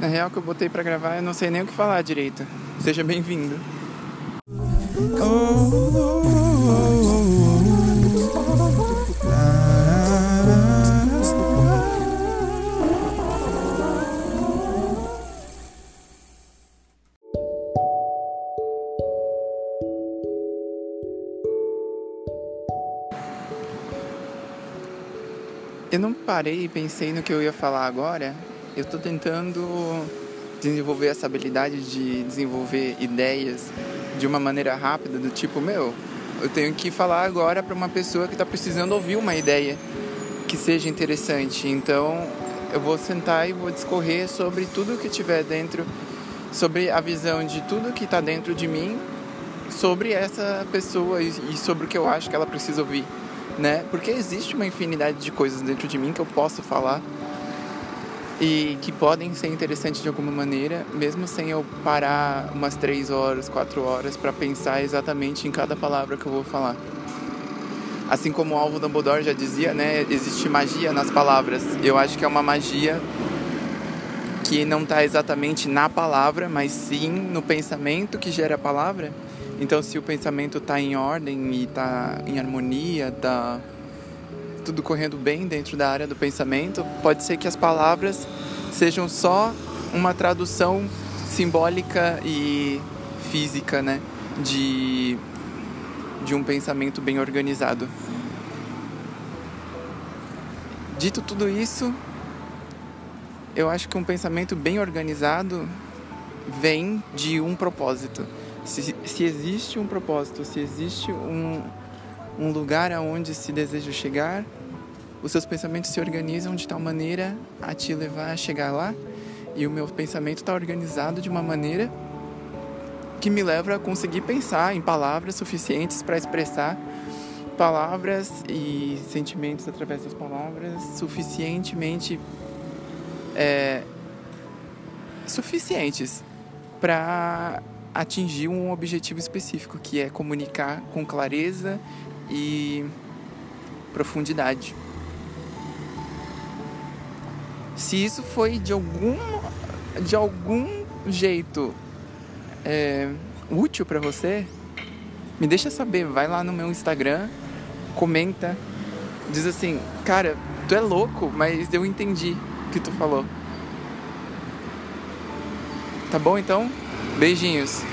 Na real que eu botei pra gravar, eu não sei nem o que falar direito. Seja bem-vindo. Eu não parei e pensei no que eu ia falar agora. Eu estou tentando desenvolver essa habilidade de desenvolver ideias de uma maneira rápida, do tipo, meu, eu tenho que falar agora para uma pessoa que está precisando ouvir uma ideia que seja interessante. Então, eu vou sentar e vou discorrer sobre tudo que tiver dentro, sobre a visão de tudo que está dentro de mim, sobre essa pessoa e sobre o que eu acho que ela precisa ouvir né? Porque existe uma infinidade de coisas dentro de mim que eu posso falar e que podem ser interessantes de alguma maneira, mesmo sem eu parar umas três horas, quatro horas para pensar exatamente em cada palavra que eu vou falar. Assim como o Alvo Dumbledore já dizia, né, existe magia nas palavras. Eu acho que é uma magia que não está exatamente na palavra, mas sim no pensamento que gera a palavra. Então, se o pensamento está em ordem e está em harmonia, está tudo correndo bem dentro da área do pensamento, pode ser que as palavras sejam só uma tradução simbólica e física, né, de de um pensamento bem organizado. Dito tudo isso, eu acho que um pensamento bem organizado vem de um propósito se, se existe um propósito, se existe um, um lugar aonde se deseja chegar, os seus pensamentos se organizam de tal maneira a te levar a chegar lá. E o meu pensamento está organizado de uma maneira que me leva a conseguir pensar em palavras suficientes para expressar palavras e sentimentos através das palavras suficientemente é, suficientes para atingir um objetivo específico, que é comunicar com clareza e profundidade. Se isso foi de algum, de algum jeito é, útil para você, me deixa saber. Vai lá no meu Instagram, comenta, diz assim, cara, tu é louco, mas eu entendi o que tu falou. Tá bom então? Beijinhos.